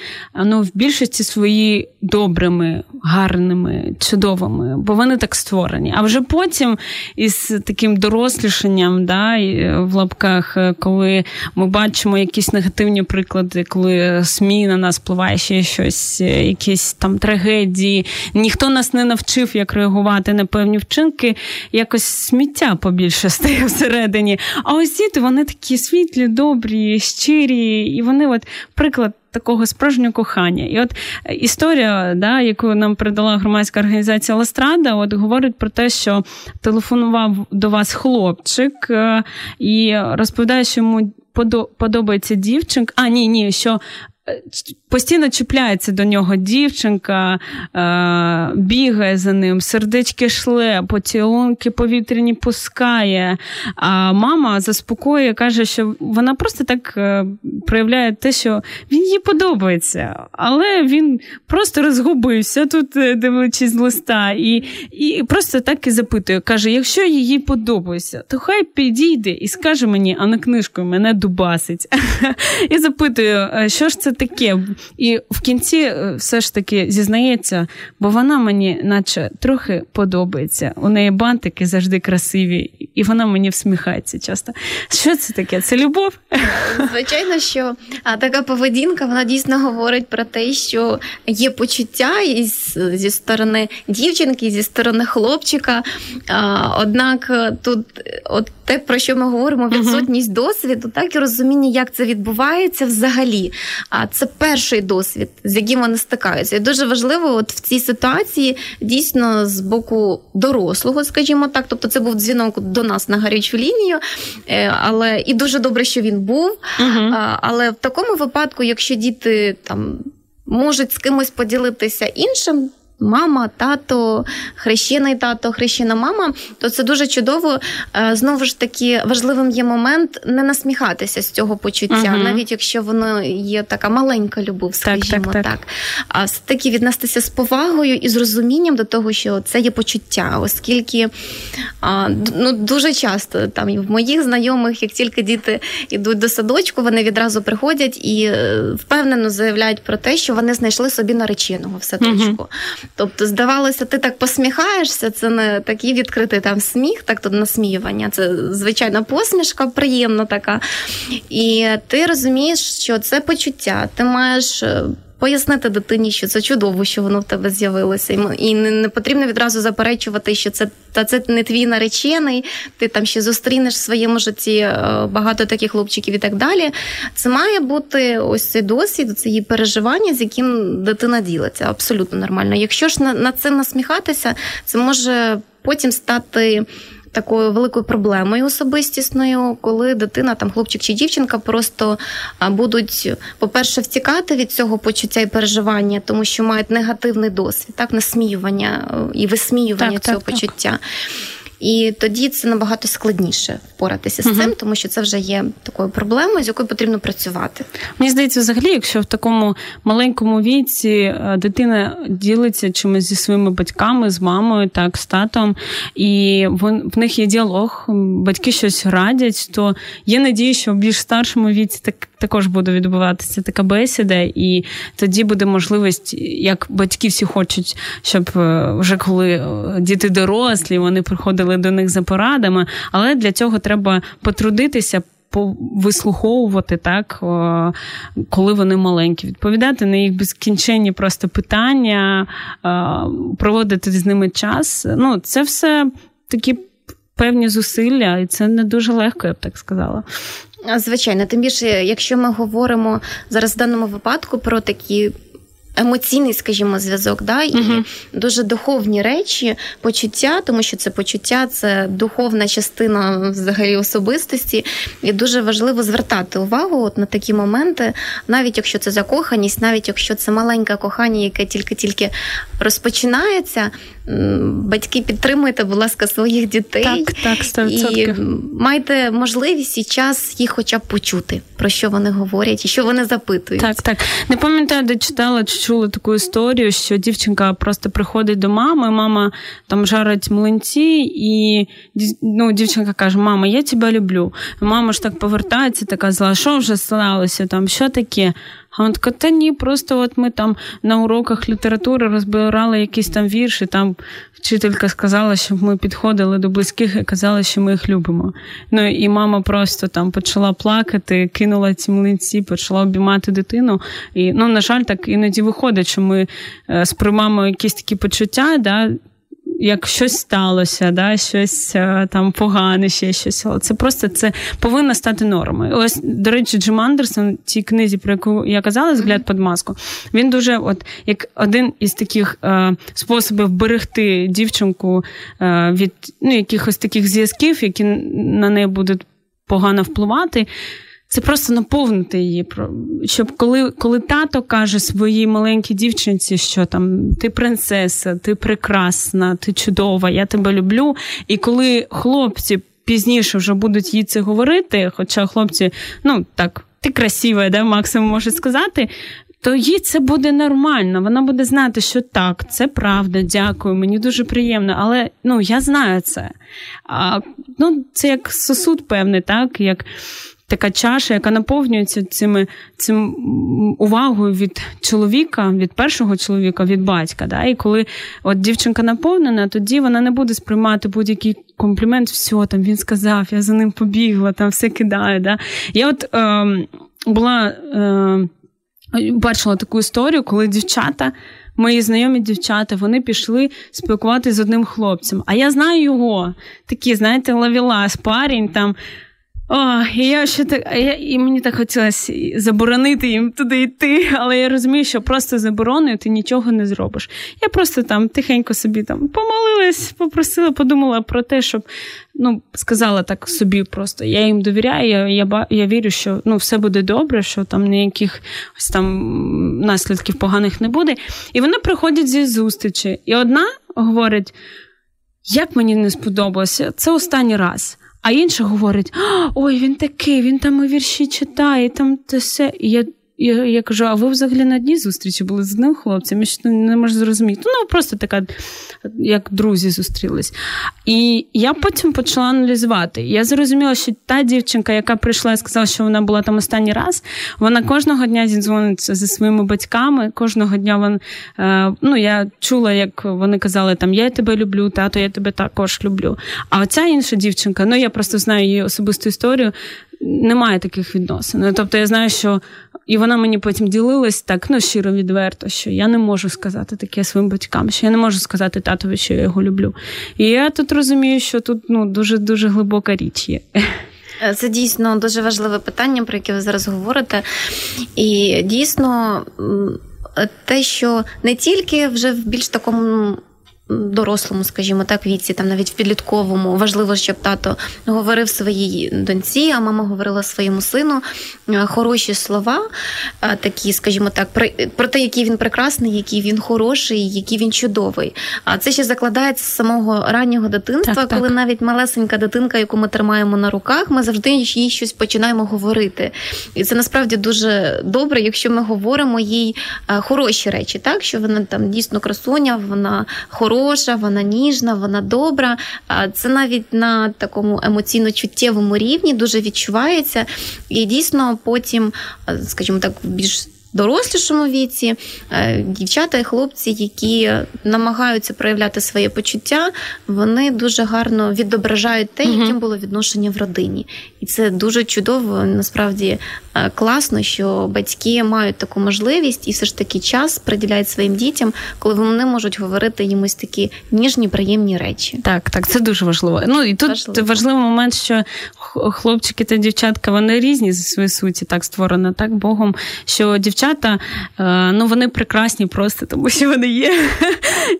ну, в більшості свої добрими, гарними, чудовими, бо вони так створені. А вже потім із таким дорослішанням, да, в лапках, коли ми бачимо якісь негативні приклади, коли СМІ на нас впливає ще щось, якісь там трагедії, ніхто нас не навчив, як реагувати на певні вчинки, якось сміття побільше стає всередині. А ось діти вони такі світлі, добрі, щирі, і вони, от приклад. Такого справжнього кохання. І от історія, да, яку нам передала громадська організація Ластрада, от говорить про те, що телефонував до вас хлопчик е, і розповідає, що йому подобається дівчинка. А, ні, ні, що Постійно чіпляється до нього дівчинка, е, бігає за ним, сердечки шле, поцілунки повітряні пускає. А мама заспокоює, каже, що вона просто так е, проявляє те, що він їй подобається, але він просто розгубився тут, е, дивлячись з листа, і і просто так і запитує. Каже: якщо їй подобається, то хай підійде і скаже мені, а на книжкою мене дубасить. І запитую, що ж це таке? І в кінці е, все ж таки зізнається, бо вона мені, наче, трохи подобається. У неї бантики завжди красиві, і вона мені всміхається часто. Що це таке? Це любов? Звичайно, що така поведінка вона дійсно говорить про те, що є почуття із, зі сторони дівчинки, зі сторони хлопчика. Однак е, тут, от те, про що ми говоримо, відсутність досвіду, так і розуміння, як це відбувається взагалі. А це перший досвід, з яким вони стикаються. І дуже важливо, от в цій ситуації дійсно з боку дорослого, скажімо так, тобто це був дзвінок до нас на гарячу лінію, е, але і дуже добре, що він був. uh Але в такому випадку, якщо діти там можуть з кимось поділитися іншим мама, тато, хрещений тато, хрещена мама, то це дуже чудово. Е, знову ж таки, важливим є момент не насміхатися з цього почуття, uh навіть якщо воно є така маленька любов, скажімо так. так, так. А все-таки віднестися з повагою і з розумінням до того, що це є почуття, оскільки ну, дуже часто там і в моїх знайомих, як тільки діти йдуть до садочку, вони відразу приходять і е, впевнено заявляють про те, що вони знайшли собі нареченого в садочку. uh Тобто, здавалося, ти так посміхаєшся, це не такий відкритий там сміх, так тут насміювання. Це звичайна посмішка, приємна така. І ти розумієш, що це почуття. Ти маєш е, пояснити дитині, що це чудово, що воно в тебе з'явилося, і не, потрібно відразу заперечувати, що це та це не твій наречений, ти там ще зустрінеш в своєму житті е, багато таких хлопчиків і так далі. Це має бути ось цей досвід, це її переживання, з яким дитина ділиться. Абсолютно нормально. Якщо ж над цим насміхатися, це може потім стати такою великою проблемою особистісною, коли дитина, там хлопчик чи дівчинка, просто будуть, по-перше, втікати від цього почуття і переживання, тому що мають негативний досвід, так насміювання е, і висміювання так, цього так, почуття. Так. І тоді це набагато складніше впоратися з цим, тому що це вже є такою проблемою, з якою потрібно працювати. Мені здається, взагалі, якщо в такому маленькому віці е, дитина ділиться чимось зі своїми батьками, з мамою, так, з татом, і в них є діалог, батьки щось радять, то є надія, що в більш старшому віці так також буде відбуватися така бесіда, і тоді буде можливість, як батьки всі хочуть, щоб е, вже коли е, діти дорослі, вони приходили до них за порадами, але для цього треба потрудитися. Вислуховувати так, коли вони маленькі, відповідати на їх безкінченні просто питання, проводити з ними час. Ну, це все такі певні зусилля, і це не дуже легко, я б так сказала. Звичайно, тим більше, якщо ми говоримо зараз в даному випадку про такі емоційний, скажімо, зв'язок, да, і угу. дуже духовні речі, почуття, тому що це почуття, це духовна частина взагалі особистості, і дуже важливо звертати увагу от на такі моменти, навіть якщо це закоханість, навіть якщо це маленьке кохання, яке тільки-тільки розпочинається. Батьки підтримуйте, будь ласка, своїх дітей так, так, 100%. і майте можливість і час їх, хоча б почути, про що вони говорять і що вони запитують. Так, так не пам'ятаю, де читала чи чула таку історію, що дівчинка просто приходить до мами, мама там жарить млинці, і ну, дівчинка каже: Мама, я тебе люблю. Мама ж так повертається, така зла, що вже сталося там, що таке? А вона така, та ні, просто от ми там на уроках літератури розбирали якісь там вірші, там вчителька сказала, щоб ми підходили до близьких і казали, що ми їх любимо. Ну і мама просто там почала плакати, кинула ці млинці, почала обіймати дитину. І ну, на жаль, так іноді виходить, що ми е, сприймаємо якісь такі почуття. да, як щось сталося, да, щось е, там погане, ще щось. Але це просто це повинно стати нормою. Ось, до речі, Джим Андерсон, в цій книзі, про яку я казала, «Згляд під маску, він дуже, от як один із таких е, способів берегти дівчинку е, від ну, якихось таких зв'язків, які на неї будуть погано впливати. Це просто наповнити її. Щоб коли коли тато каже своїй маленькій дівчинці, що там ти принцеса, ти прекрасна, ти чудова, я тебе люблю. І коли хлопці пізніше вже будуть їй це говорити, хоча хлопці, ну так, ти красива, да, максимум може сказати. То їй це буде нормально. Вона буде знати, що так, це правда, дякую, мені дуже приємно, але ну я знаю це. А, Ну, Це як сосуд певний, так як така чаша, яка наповнюється цими цим увагою від чоловіка, від першого чоловіка, від батька. Да? І коли от дівчинка наповнена, тоді вона не буде сприймати будь-який комплімент, все там він сказав, я за ним побігла, там все кидає. Да? Я от е, була. Е, Бачила таку історію, коли дівчата, мої знайомі дівчата, вони пішли спілкуватися з одним хлопцем. А я знаю його. Такі, знаєте, лавілас, парень там о, і я ще так, я, і мені так хотілося заборонити їм туди йти, але я розумію, що просто забороною ти нічого не зробиш. Я просто там тихенько собі там помолилась, попросила, подумала про те, щоб ну, сказала так собі просто. Я їм довіряю, я я, я вірю, що ну, все буде добре, що там ніяких ось там наслідків поганих не буде. І вони приходять зі зустрічі. І одна говорить: як мені не сподобалося, це останній раз. А інша говорить: ой, він такий, він там і вірші читає, там те все. І я я, я кажу: а ви взагалі на дні зустрічі були з одним хлопцем? Я що не можу зрозуміти. Ну, просто така, як друзі зустрілись. І я потім почала аналізувати. Я зрозуміла, що та дівчинка, яка прийшла і сказала, що вона була там останній раз, вона кожного дня зідзвониться зі своїми батьками. Кожного дня вон, е, ну, я чула, як вони казали, там я тебе люблю, тато, я тебе також люблю. А оця інша дівчинка, ну я просто знаю її особисту історію. Немає таких відносин. Тобто я знаю, що і вона мені потім ділилась так, ну щиро відверто, що я не можу сказати таке своїм батькам, що я не можу сказати татові, що я його люблю. І я тут розумію, що тут ну дуже дуже глибока річ є. Е, це дійсно дуже важливе питання, про яке ви зараз говорите. І дійсно те, що не тільки вже в більш такому дорослому, скажімо так, віці, там навіть в підлітковому, важливо, щоб тато говорив своїй доньці, а мама говорила своєму сину е, хороші слова, е, такі, скажімо так, про те, який він прекрасний, який він хороший, який він чудовий. А це ще закладається з самого раннього дитинства, так, коли так. навіть малесенька дитинка, яку ми тримаємо на руках, ми завжди їй щось починаємо говорити. І це насправді дуже добре, якщо ми говоримо їй е, хороші речі, так що вона там дійсно красуня, вона хороша хороша, вона ніжна, вона добра. Це навіть на такому емоційно-чуттєвому рівні дуже відчувається. І дійсно потім, скажімо так, більш дорослішому віці е, дівчата і хлопці, які намагаються проявляти своє почуття, вони дуже гарно відображають те, яким було відношення в родині. І це дуже чудово, насправді е, класно, що батьки мають таку можливість і все ж таки час приділяють своїм дітям, коли вони можуть говорити їм ось такі ніжні, приємні речі. Так, так, це дуже важливо. Ну і тут важливо. важливий момент, що хлопчики та дівчатка вони різні за своєю суті, так створено так Богом. Що дівчата е, ну вони прекрасні просто, тому що вони є.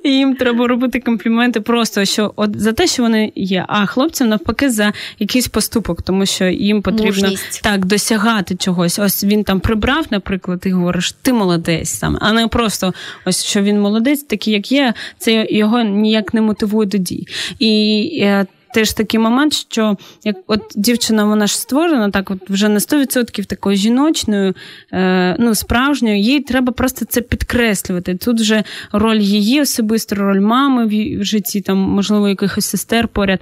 І їм треба робити компліменти просто що от за те, що вони є. А хлопцям навпаки за якийсь поступок, тому що їм потрібно Мужність. так досягати чогось. Ось він там прибрав, наприклад, і говориш, ти молодець саме, а не просто ось що він молодець, такий як є, це його ніяк не мотивує до дій. І е, теж такий момент, що як от дівчина, вона ж створена, так от вже на 100% такою жіночною, е, ну справжньою, їй треба просто це підкреслювати. Тут вже роль її особисто, роль мами в житті, там, можливо, якихось сестер поряд.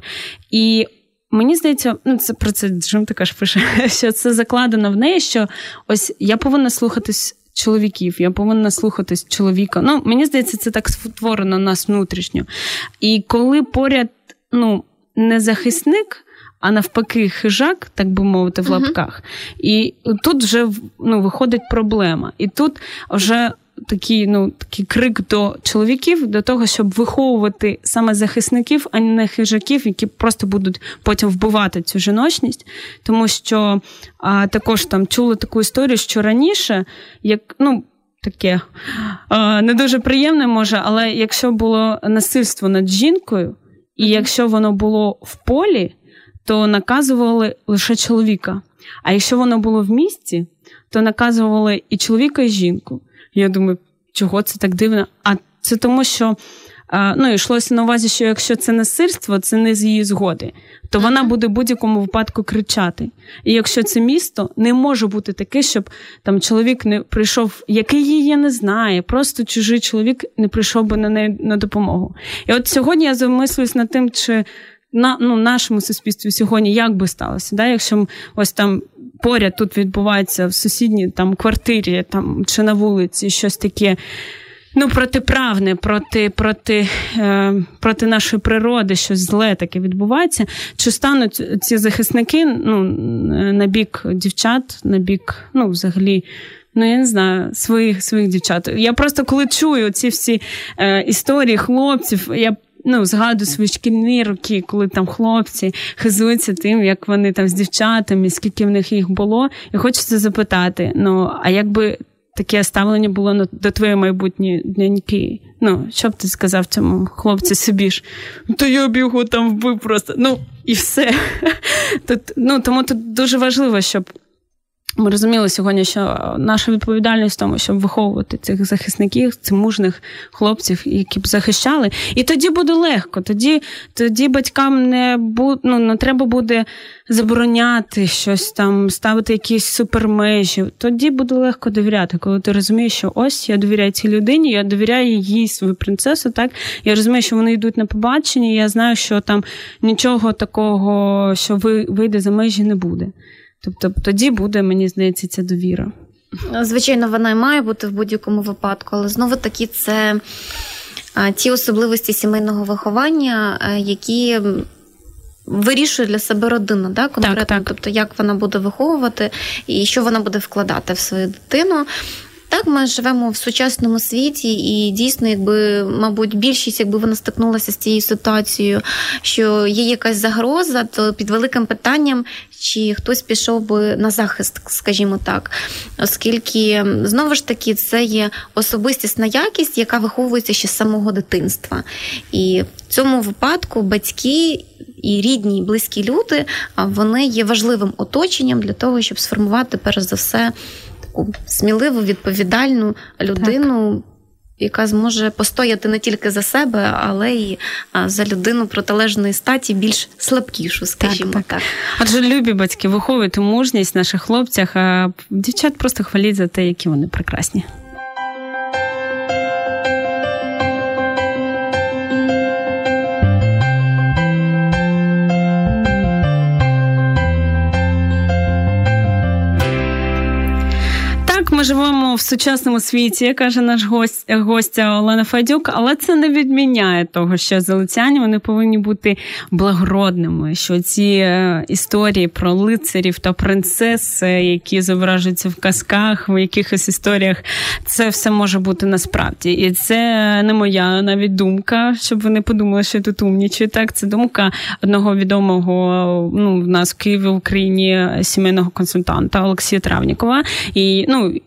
І Мені здається, ну це про це Джим також пише, що це закладено в неї, що ось я повинна слухатись чоловіків, я повинна слухатись чоловіка. Ну, мені здається, це так створено нас внутрішньо. І коли поряд, ну, не захисник, а навпаки, хижак, так би мовити, в лапках. Uh-huh. І тут вже ну, виходить проблема. І тут вже такий ну, такий крик до чоловіків, до того, щоб виховувати саме захисників, а не хижаків, які просто будуть потім вбивати цю жіночність. Тому що а, також там чули таку історію, що раніше, як ну. Таке не дуже приємне може, але якщо було насильство над жінкою, і якщо воно було в полі, то наказували лише чоловіка. А якщо воно було в місті, то наказували і чоловіка, і жінку. Я думаю, чого це так дивно? А це тому, що ну, йшлося на увазі, що якщо це насильство, це не з її згоди, то вона буде в будь-якому випадку кричати. І якщо це місто, не може бути таке, щоб там чоловік не прийшов, який її не знає, просто чужий чоловік не прийшов би на неї на допомогу. І от сьогодні я замислююсь над тим, чи на ну, нашому суспільстві сьогодні як би сталося, да? якщо ось там поряд тут відбувається в сусідній там квартирі там, чи на вулиці щось таке ну, протиправне, проти проти, е, проти нашої природи, щось зле таке відбувається. Чи стануть ці захисники ну, на бік дівчат, на бік, ну, взагалі. Ну, я не знаю, своїх своїх дівчат. Я просто коли чую ці всі е, історії хлопців, я ну, згадую свої шкільні роки, коли там хлопці хизуються тим, як вони там з дівчатами, скільки в них їх було. І хочеться запитати: ну, а якби таке ставлення було до твоєї майбутньої доньки? Ну, що б ти сказав цьому хлопці собі ж? То я б його там вбив просто. Ну, і все. Тут, ну, Тому тут дуже важливо, щоб ми розуміли сьогодні, що наша відповідальність в тому, щоб виховувати цих захисників, цих мужних хлопців, які б захищали. І тоді буде легко. Тоді тоді батькам не бу, ну, не треба буде забороняти щось там, ставити якісь супермежі. Тоді буде легко довіряти, коли ти розумієш, що ось я довіряю цій людині, я довіряю їй свою принцесу. Так я розумію, що вони йдуть на побачення. і Я знаю, що там нічого такого, що вийде за межі, не буде. Тобто тоді буде, мені здається, ця довіра. Звичайно, вона і має бути в будь-якому випадку, але знову таки це ті особливості сімейного виховання, які вирішує для себе родина, да, конкретно, так, так. тобто як вона буде виховувати і що вона буде вкладати в свою дитину. Так, ми живемо в сучасному світі, і дійсно, якби, мабуть, більшість, якби вона стикнулася з цією ситуацією, що є якась загроза, то під великим питанням, чи хтось пішов би на захист, скажімо так, оскільки знову ж таки це є особистісна якість, яка виховується ще з самого дитинства. І в цьому випадку батьки. І рідні, і близькі люди вони є важливим оточенням для того, щоб сформувати перш за все таку сміливу, відповідальну людину. Так. Яка зможе постояти не тільки за себе, але й за людину протилежної статі більш слабкішу, скажімо так. так. так. Адже любі батьки виховують мужність в наших хлопцях, а дівчат просто хваліть за те, які вони прекрасні. Живемо в сучасному світі, каже наш гость гостя Олена Федюк, але це не відміняє того, що залицяні вони повинні бути благородними. Що ці е, історії про лицарів та принцес, які зображуються в казках, в якихось історіях, це все може бути насправді. І це не моя навіть думка, щоб ви не подумали, що я тут умнічую. Так, це думка одного відомого ну, в нас в Києві в Україні сімейного консультанта Олексія Травнікова. І ну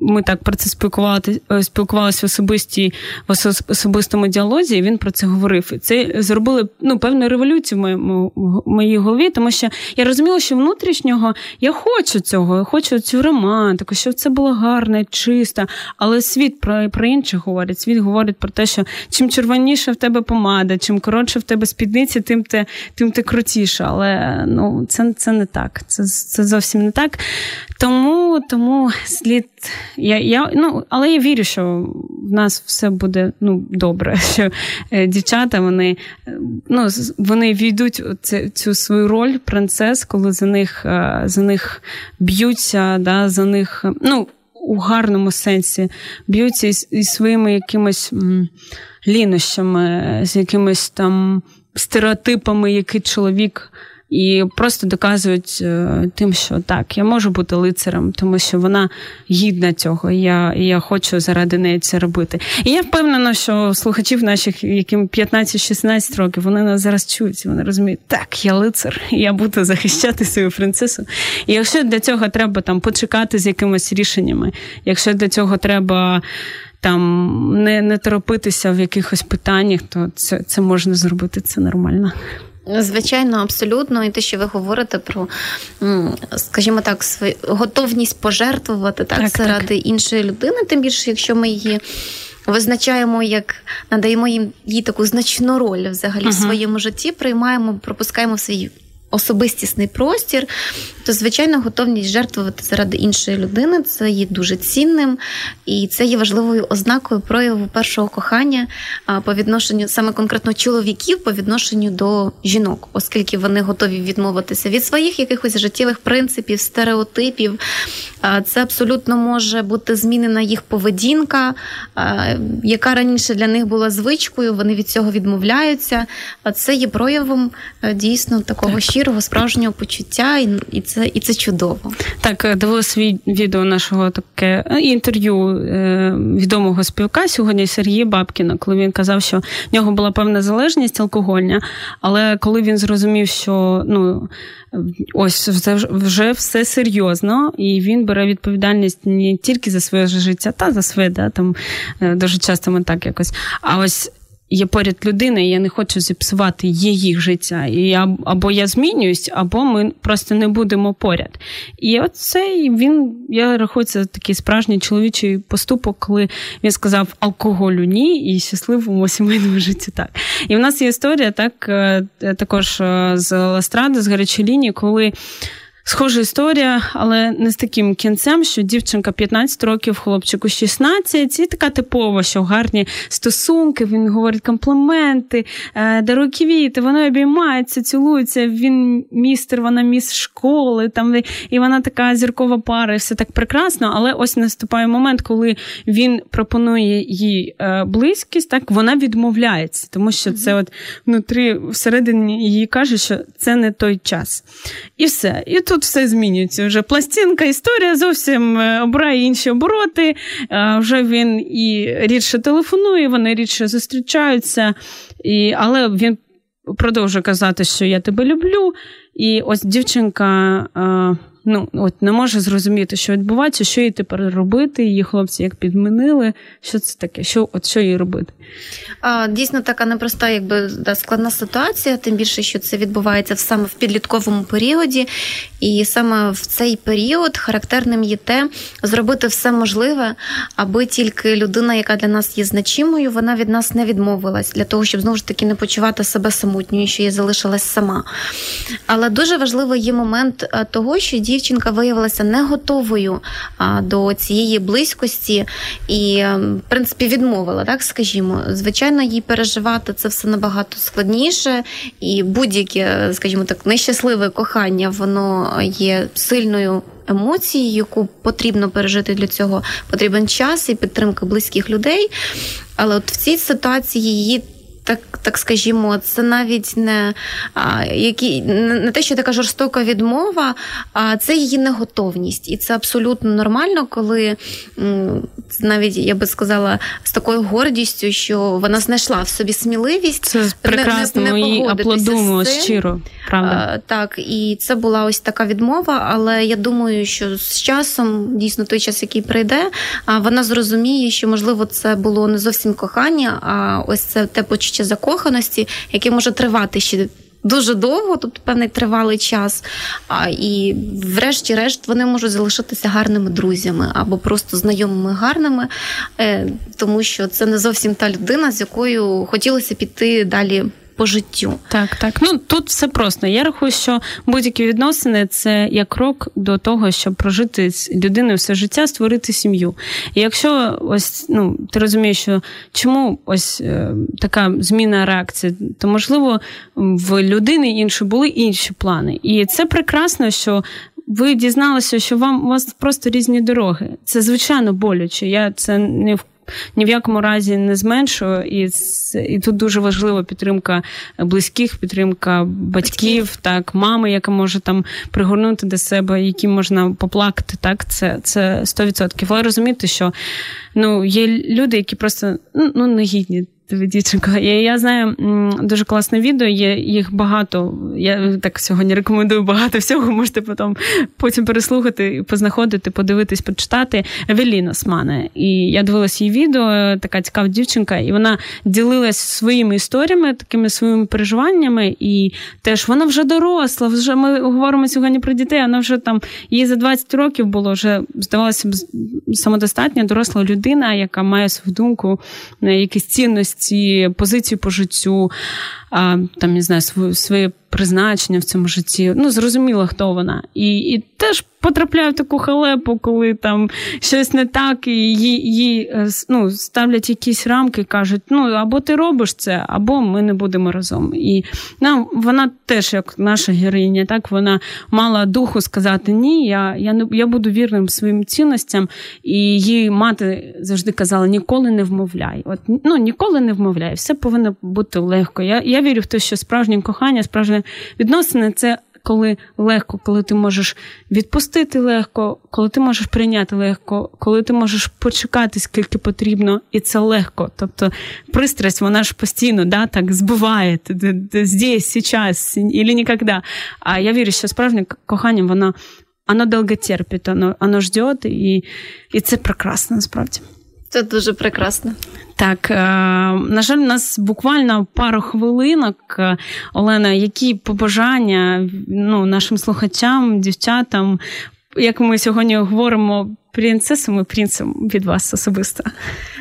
ми так про це спілкувалися е, спілкувалися в особистій в особистому діалозі. і Він про це говорив. І Це зробили ну певну революцію в моєму в моїй голові, тому що я розуміла, що внутрішнього я хочу цього, я хочу цю романтику, щоб це було гарне, чисто. Але світ про про інше говорить. Світ говорить про те, що чим червоніше в тебе помада, чим коротше в тебе спідниці, тим ти тим ти крутіше. Але ну це це не так. Це це зовсім не так. Тому тому слід я, я, ну, але я вірю, що в нас все буде ну, добре. Що е, дівчата вони ну, вони війдуть цю, цю свою роль принцес, коли за них е, за них б'ються, да, за них ну, у гарному сенсі б'ються із, своїми якимось м, лінощами, з якимись там стереотипами, який чоловік і просто доказують е, тим, що так, я можу бути лицарем, тому що вона гідна цього. Я я хочу заради неї це робити. І я впевнена, що слухачів наших, яким 15-16 років, вони нас зараз чують. Вони розуміють, так, я лицар, я буду захищати свою принцесу. І якщо для цього треба там почекати з якимись рішеннями, якщо для цього треба. Там не не торопитися в якихось питаннях, то це це можна зробити, це нормально. Звичайно, абсолютно, і те, що ви говорите про, скажімо так, свою готовність пожертвувати так, так заради так. іншої людини, тим більше, якщо ми її визначаємо, як надаємо їм їй таку значну роль взагалі uh-huh. в своєму житті, приймаємо, пропускаємо в свій особистісний простір, то звичайно готовність жертвувати заради іншої людини це є дуже цінним, і це є важливою ознакою прояву першого кохання по відношенню саме конкретно чоловіків по відношенню до жінок, оскільки вони готові відмовитися від своїх якихось життєвих принципів, стереотипів. Це абсолютно може бути змінена їх поведінка, яка раніше для них була звичкою. Вони від цього відмовляються. А це є проявом дійсно такого щирого справжнього почуття, і це і це чудово. Так, е, дивилась відео нашого таке е, інтерв'ю е, відомого співка сьогодні Сергія Бабкіна, коли він казав, що в нього була певна залежність алкогольна, але коли він зрозумів, що ну. Ось вже все серйозно, і він бере відповідальність не тільки за своє життя, та за своє, да, там дуже часто ми так якось. А ось є поряд людина, і я не хочу зіпсувати її життя. І я, Або я змінююсь, або ми просто не будемо поряд. І оцей він, я рахую, це такий справжній чоловічий поступок, коли він сказав алкоголю ні і щасливому сімейному житті так. І в нас є історія так, е, також е, з Ластради, з гарячої лінії, коли. Схожа історія, але не з таким кінцем, що дівчинка 15 років, хлопчику 16, і така типова, що гарні стосунки, він говорить компліменти, е, дарує квіти, вони обіймаються, цілуються. Він містер, вона міс школи, там і вона така зіркова пара, і все так прекрасно. Але ось наступає момент, коли він пропонує їй е, близькість, так вона відмовляється, тому що це от внутрі всередині її каже, що це не той час. І все. І тут тут все змінюється. Вже пластинка, історія зовсім е, обирає інші обороти. Е, вже він і рідше телефонує, вони рідше зустрічаються, і, але він продовжує казати, що я тебе люблю. І ось дівчинка. Ну от не може зрозуміти, що відбувається, що їй тепер робити. Її хлопці як підмінили. Що це таке? Що от що їй робити? А, Дійсно, така непроста, якби да, складна ситуація, тим більше, що це відбувається саме в підлітковому періоді, і саме в цей період характерним є те зробити все можливе, аби тільки людина, яка для нас є значимою, вона від нас не відмовилась для того, щоб знову ж таки не почувати себе самотньою, що я залишилась сама. Але дуже важливий є момент того, що дійсно дівчинка виявилася не готовою до цієї близькості і, ем, в принципі, відмовила, так скажімо. Звичайно, їй переживати це все набагато складніше, і будь-яке, скажімо так, нещасливе кохання, воно є сильною. Емоції, яку потрібно пережити для цього, потрібен час і підтримка близьких людей. Але от в цій ситуації її так так скажімо, це навіть не а, які не те, що така жорстока відмова, а це її неготовність. І це абсолютно нормально, коли навіть я би сказала з такою гордістю, що вона знайшла в собі сміливість. Це прекрасно, не, не, не ми аплодуємо щиро. Правда, а, так і це була ось така відмова. Але я думаю, що з часом дійсно той час, який прийде, вона зрозуміє, що можливо це було не зовсім кохання, а ось це те почуття ще закоханості, яке може тривати ще. Дуже довго, тобто певний тривалий час, а і, врешті-решт, вони можуть залишитися гарними друзями або просто знайомими гарними, е, тому що це не зовсім та людина, з якою хотілося піти далі по життю. Так, так. Ну тут все просто. Я рахую, що будь-які відносини це як крок до того, щоб прожити з людиною все життя, створити сім'ю. І якщо ось ну ти розумієш, що чому ось е, така зміна реакції, то можливо в людини іншої були інші плани, і це прекрасно, що. Ви дізналися, що вам у вас просто різні дороги. Це звичайно боляче. Я це не в ні в якому разі не зменшую. І і тут дуже важлива підтримка близьких, підтримка батьків, батьків. так, мами, яка може там пригорнути до себе, які можна поплакати. Так, це це 100%. Але розуміти, що ну, є люди, які просто ну, негідні дівчинка. Я я знаю дуже класне відео, є їх багато. Я так сьогодні рекомендую багато всього. Можете потім потім переслухати, познаходити, подивитись, почитати. Евеліна Смане. І я дивилася її відео, така цікава дівчинка, і вона ділилась своїми історіями, такими своїми переживаннями. І теж вона вже доросла. Вже ми говоримо сьогодні про дітей. Вона вже там їй за 20 років було вже здавалося б самодостатня доросла людина, яка має свою думку, якісь цінності цінності, позицію по життю, там не знаю, своє, призначення в цьому житті. Ну, зрозуміло, хто вона. І і теж потрапляє в таку халепу, коли там щось не так, і їй е, ну, ставлять якісь рамки, кажуть: ну, або ти робиш це, або ми не будемо разом. І ну, вона теж, як наша героїня, так вона мала духу сказати ні, я я, не, я буду вірним своїм цінностям. І її мати завжди казала: ніколи не вмовляй. От, ну, Ніколи не вмовляй, все повинно бути легко. Я я вірю в те, що справжнє кохання, справжнє відносини це коли легко, коли ти можеш відпустити легко, коли ти можеш прийняти легко, коли ти можеш почекати, скільки потрібно, і це легко. Тобто пристрасть, вона ж постійно да, так збиває здесь, зараз, і ніколи. А я вірю, що справжнє кохання, воно оно довго терпить, оно, оно ждет, і, і це прекрасно насправді. Це дуже прекрасно. Так, е, на жаль, у нас буквально пару хвилинок. Олена, які побажання ну, нашим слухачам, дівчатам, як ми сьогодні говоримо, принцесам і принцем від вас особисто?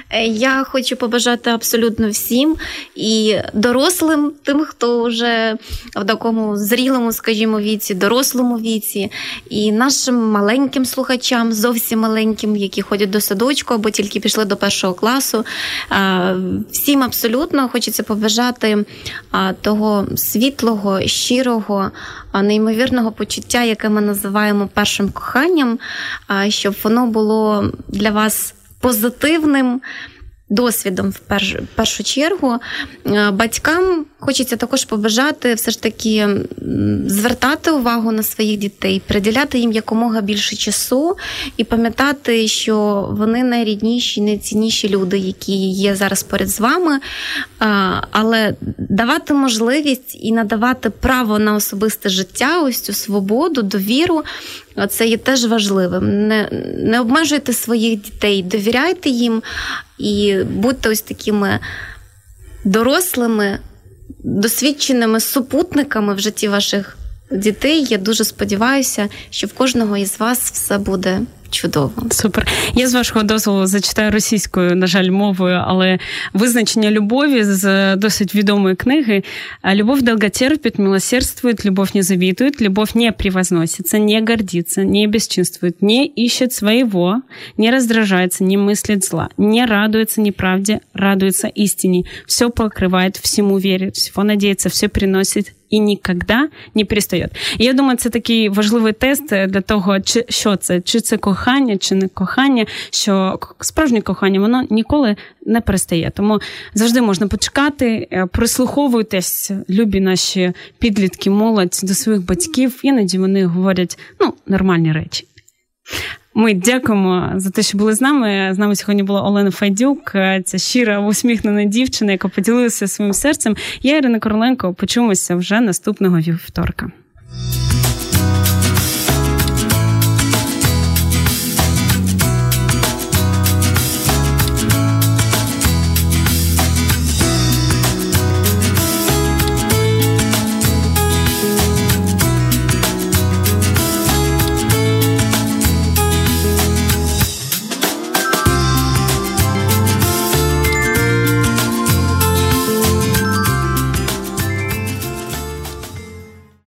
Е, я хочу побажати абсолютно всім і дорослим, тим, хто вже в такому зрілому, скажімо, віці, дорослому віці, і нашим маленьким слухачам, зовсім маленьким, які ходять до садочку або тільки пішли до першого класу. Всім абсолютно хочеться побажати того світлого, щирого, неймовірного почуття, яке ми називаємо першим коханням, щоб воно було для вас позитивним досвідом в першу, першу чергу. Е, батькам хочеться також побажати все ж таки звертати увагу на своїх дітей, приділяти їм якомога більше часу і пам'ятати, що вони найрідніші, найцінніші люди, які є зараз поряд з вами, е, але давати можливість і надавати право на особисте життя, ось цю свободу, довіру. Це є теж важливим. Не не обмежуйте своїх дітей, довіряйте їм і будьте ось такими дорослими, досвідченими супутниками в житті ваших дітей. Я дуже сподіваюся, що в кожного із вас все буде чудово. Супер. Я з вашого дозволу зачитаю російською, на жаль, мовою, але визначення любові з досить відомої книги. Любов долготерпит, милосердствует, любов не завидует, любов не превозносится, не гордится, не бесчинствует, не ищет своего, не раздражается, не мыслит зла, не радуется неправде, радуется истине, все покрывает, всему верит, всего надеется, все приносит і ніколи не перестає. І я думаю, це такий важливий тест для того, чи що це, чи це кохання, чи не кохання, що справжнє кохання воно ніколи не перестає. Тому завжди можна почекати, е, прислуховуйтесь, любі наші підлітки, молодь до своїх батьків. Іноді вони говорять ну, нормальні речі. Ми дякуємо за те, що були з нами. З нами сьогодні була Олена Файдюк, ця щира усміхнена дівчина, яка поділилася своїм серцем. Я Ірина Короленко. Почуємося вже наступного вівторка.